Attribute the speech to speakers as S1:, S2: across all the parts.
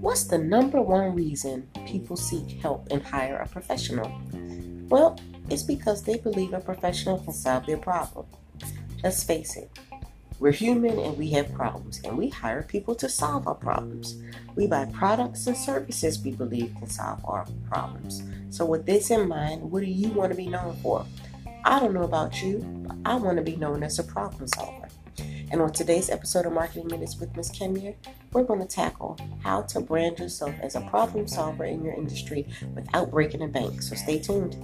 S1: What's the number one reason people seek help and hire a professional? Well, it's because they believe a professional can solve their problem. Let's face it, we're human and we have problems, and we hire people to solve our problems. We buy products and services we believe can solve our problems. So, with this in mind, what do you want to be known for? I don't know about you, but I want to be known as a problem solver. And on today's episode of Marketing Minutes with Ms. Kemia, we're going to tackle how to brand yourself as a problem solver in your industry without breaking the bank. So stay tuned.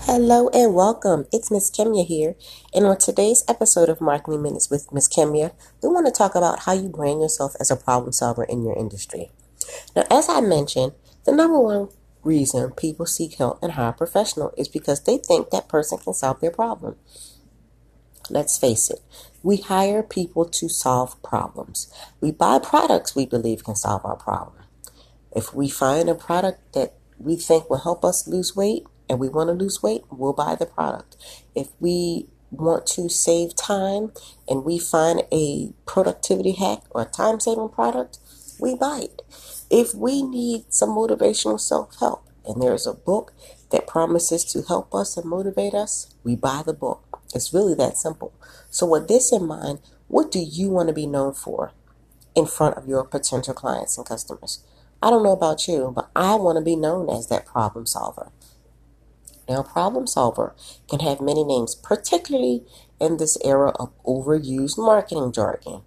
S1: Hello and welcome. It's Miss Kemia here. And on today's episode of Marketing Minutes with Miss Kemia, we want to talk about how you brand yourself as a problem solver in your industry. Now, as I mentioned, the number one reason people seek help and hire a professional is because they think that person can solve their problem. Let's face it, we hire people to solve problems. We buy products we believe can solve our problem. If we find a product that we think will help us lose weight and we want to lose weight, we'll buy the product. If we want to save time and we find a productivity hack or a time saving product, we buy it. If we need some motivational self help and there's a book that promises to help us and motivate us, we buy the book. It's really that simple. So, with this in mind, what do you want to be known for in front of your potential clients and customers? I don't know about you, but I want to be known as that problem solver. Now, problem solver can have many names, particularly in this era of overused marketing jargon.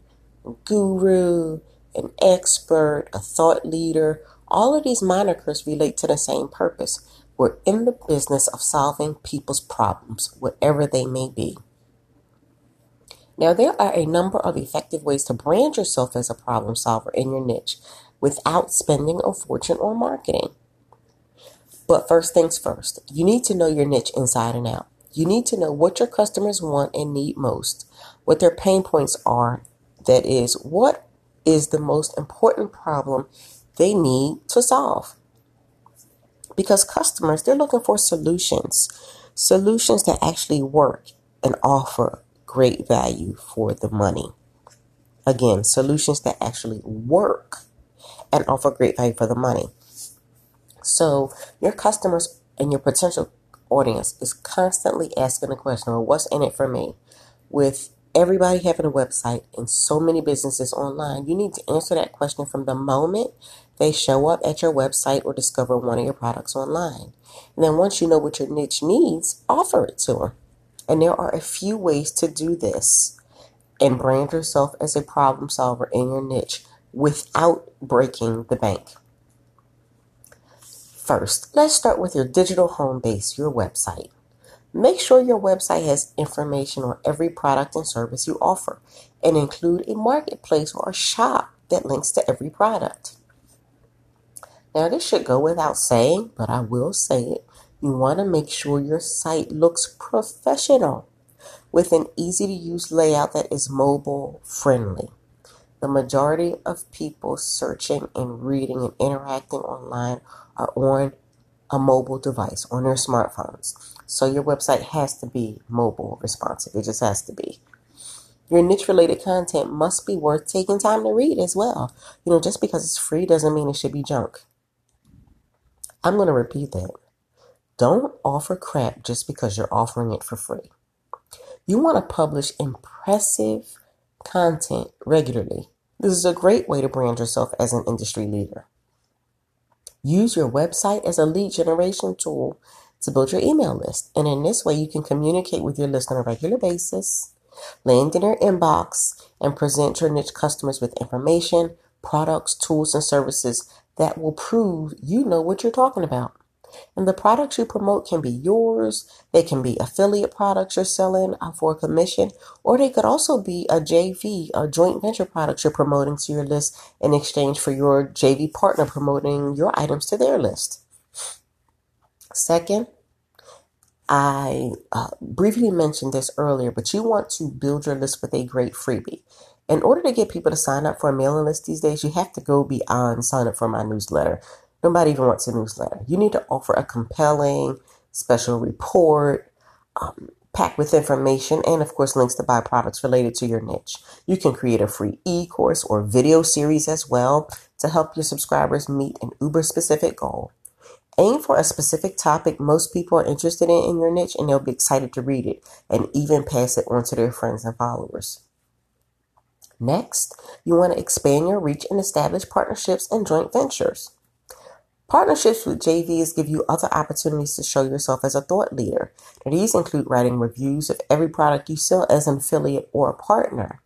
S1: Guru, an expert, a thought leader, all of these monikers relate to the same purpose. We're in the business of solving people's problems, whatever they may be. Now, there are a number of effective ways to brand yourself as a problem solver in your niche without spending a fortune on marketing. But first things first, you need to know your niche inside and out. You need to know what your customers want and need most, what their pain points are. That is, what is the most important problem they need to solve. Because customers, they're looking for solutions, solutions that actually work and offer great value for the money. Again, solutions that actually work and offer great value for the money. So, your customers and your potential audience is constantly asking the question, well, what's in it for me? With everybody having a website and so many businesses online, you need to answer that question from the moment they show up at your website or discover one of your products online. And then once you know what your niche needs, offer it to them. And there are a few ways to do this and brand yourself as a problem solver in your niche without breaking the bank. First, let's start with your digital home base, your website. Make sure your website has information on every product and service you offer and include a marketplace or a shop that links to every product. Now, this should go without saying, but I will say it. You want to make sure your site looks professional with an easy to use layout that is mobile friendly. The majority of people searching and reading and interacting online are on a mobile device, on their smartphones. So your website has to be mobile responsive. It just has to be. Your niche related content must be worth taking time to read as well. You know, just because it's free doesn't mean it should be junk. I'm going to repeat that. Don't offer crap just because you're offering it for free. You want to publish impressive content regularly. This is a great way to brand yourself as an industry leader. Use your website as a lead generation tool to build your email list. And in this way, you can communicate with your list on a regular basis, land in their inbox, and present your niche customers with information, products, tools, and services that will prove you know what you're talking about. And the products you promote can be yours. They can be affiliate products you're selling uh, for a commission, or they could also be a JV, a joint venture products you're promoting to your list in exchange for your JV partner promoting your items to their list. Second, I uh, briefly mentioned this earlier, but you want to build your list with a great freebie. In order to get people to sign up for a mailing list these days, you have to go beyond sign up for my newsletter. Nobody even wants a newsletter. You need to offer a compelling special report, um, packed with information and, of course, links to buy products related to your niche. You can create a free e course or video series as well to help your subscribers meet an uber specific goal. Aim for a specific topic most people are interested in in your niche and they'll be excited to read it and even pass it on to their friends and followers. Next, you want to expand your reach and establish partnerships and joint ventures. Partnerships with JVs give you other opportunities to show yourself as a thought leader. These include writing reviews of every product you sell as an affiliate or a partner.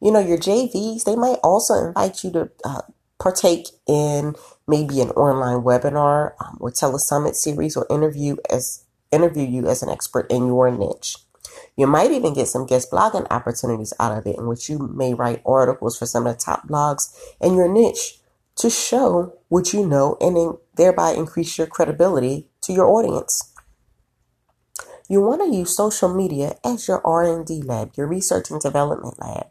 S1: You know, your JVs, they might also invite you to uh, partake in maybe an online webinar um, or telesummit series or interview as interview you as an expert in your niche. You might even get some guest blogging opportunities out of it in which you may write articles for some of the top blogs in your niche to show what you know and in, thereby increase your credibility to your audience. You want to use social media as your R&D lab, your research and development lab.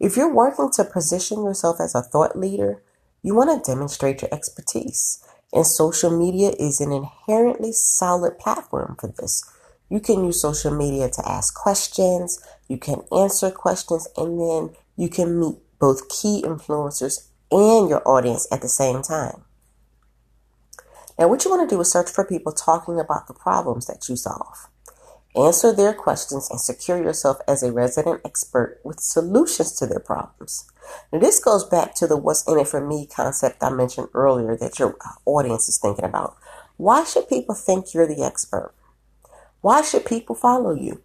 S1: If you're working to position yourself as a thought leader, you want to demonstrate your expertise. And social media is an inherently solid platform for this. You can use social media to ask questions, you can answer questions, and then you can meet both key influencers and your audience at the same time. Now, what you want to do is search for people talking about the problems that you solve. Answer their questions and secure yourself as a resident expert with solutions to their problems. Now, this goes back to the what's in it for me concept I mentioned earlier that your audience is thinking about. Why should people think you're the expert? Why should people follow you?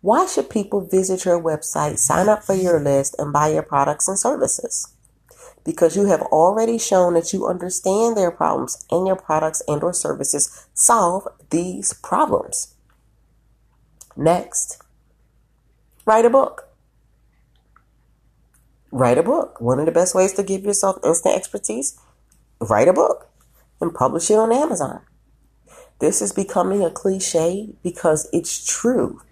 S1: Why should people visit your website, sign up for your list, and buy your products and services? Because you have already shown that you understand their problems and your products and or services solve these problems. Next, write a book. Write a book. One of the best ways to give yourself instant expertise, write a book and publish it on Amazon. This is becoming a cliche because it's true.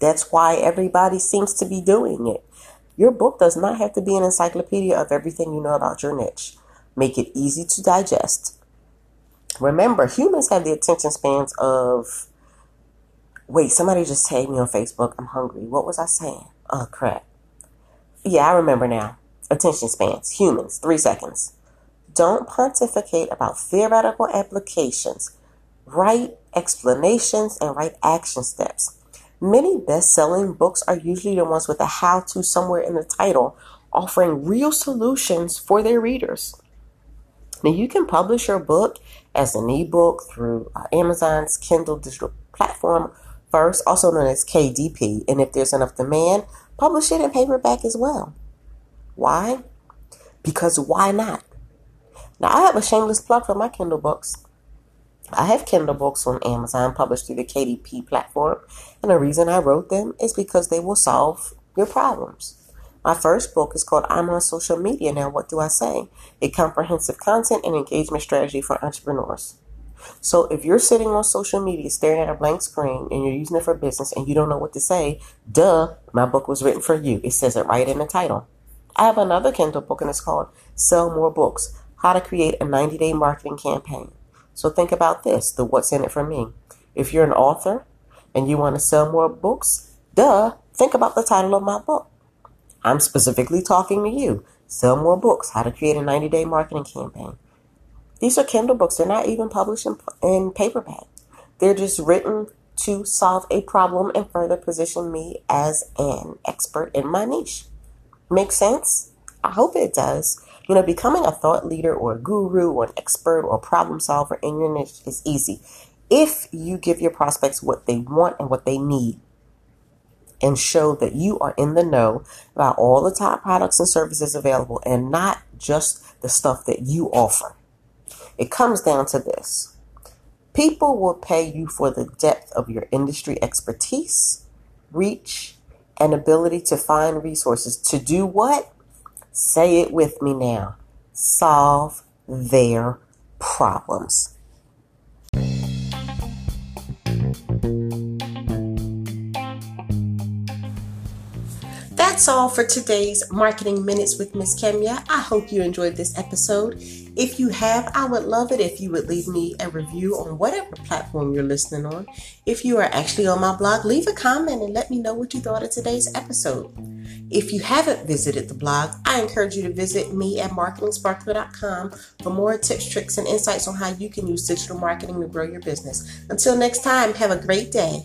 S1: That's why everybody seems to be doing it. Your book does not have to be an encyclopedia of everything you know about your niche. Make it easy to digest. Remember, humans have the attention spans of. Wait, somebody just tagged me on Facebook. I'm hungry. What was I saying? Oh, crap. Yeah, I remember now. Attention spans. Humans. Three seconds. Don't pontificate about theoretical applications write explanations, and write action steps. Many best selling books are usually the ones with a how to somewhere in the title, offering real solutions for their readers. Now, you can publish your book as an ebook through uh, Amazon's Kindle digital platform first, also known as KDP. And if there's enough demand, publish it in paperback as well. Why? Because why not? Now, I have a shameless plug for my Kindle books. I have Kindle books on Amazon published through the KDP platform, and the reason I wrote them is because they will solve your problems. My first book is called I'm on Social Media Now What Do I Say? A comprehensive content and engagement strategy for entrepreneurs. So if you're sitting on social media staring at a blank screen and you're using it for business and you don't know what to say, duh, my book was written for you. It says it right in the title. I have another Kindle book and it's called Sell More Books How to Create a 90 Day Marketing Campaign. So think about this the what's in it for me. If you're an author and you want to sell more books, duh, think about the title of my book. I'm specifically talking to you. Sell more books, how to create a 90 day marketing campaign. These are Kindle books. They're not even published in, in paperback. They're just written to solve a problem and further position me as an expert in my niche. Make sense? I hope it does. You know, becoming a thought leader or a guru or an expert or a problem solver in your niche is easy if you give your prospects what they want and what they need and show that you are in the know about all the top products and services available and not just the stuff that you offer. It comes down to this people will pay you for the depth of your industry expertise, reach, and ability to find resources to do what? Say it with me now. Solve their problems. That's all for today's Marketing Minutes with Miss Kemya. I hope you enjoyed this episode. If you have, I would love it if you would leave me a review on whatever platform you're listening on. If you are actually on my blog, leave a comment and let me know what you thought of today's episode. If you haven't visited the blog, I encourage you to visit me at marketingsparkler.com for more tips, tricks, and insights on how you can use digital marketing to grow your business. Until next time, have a great day.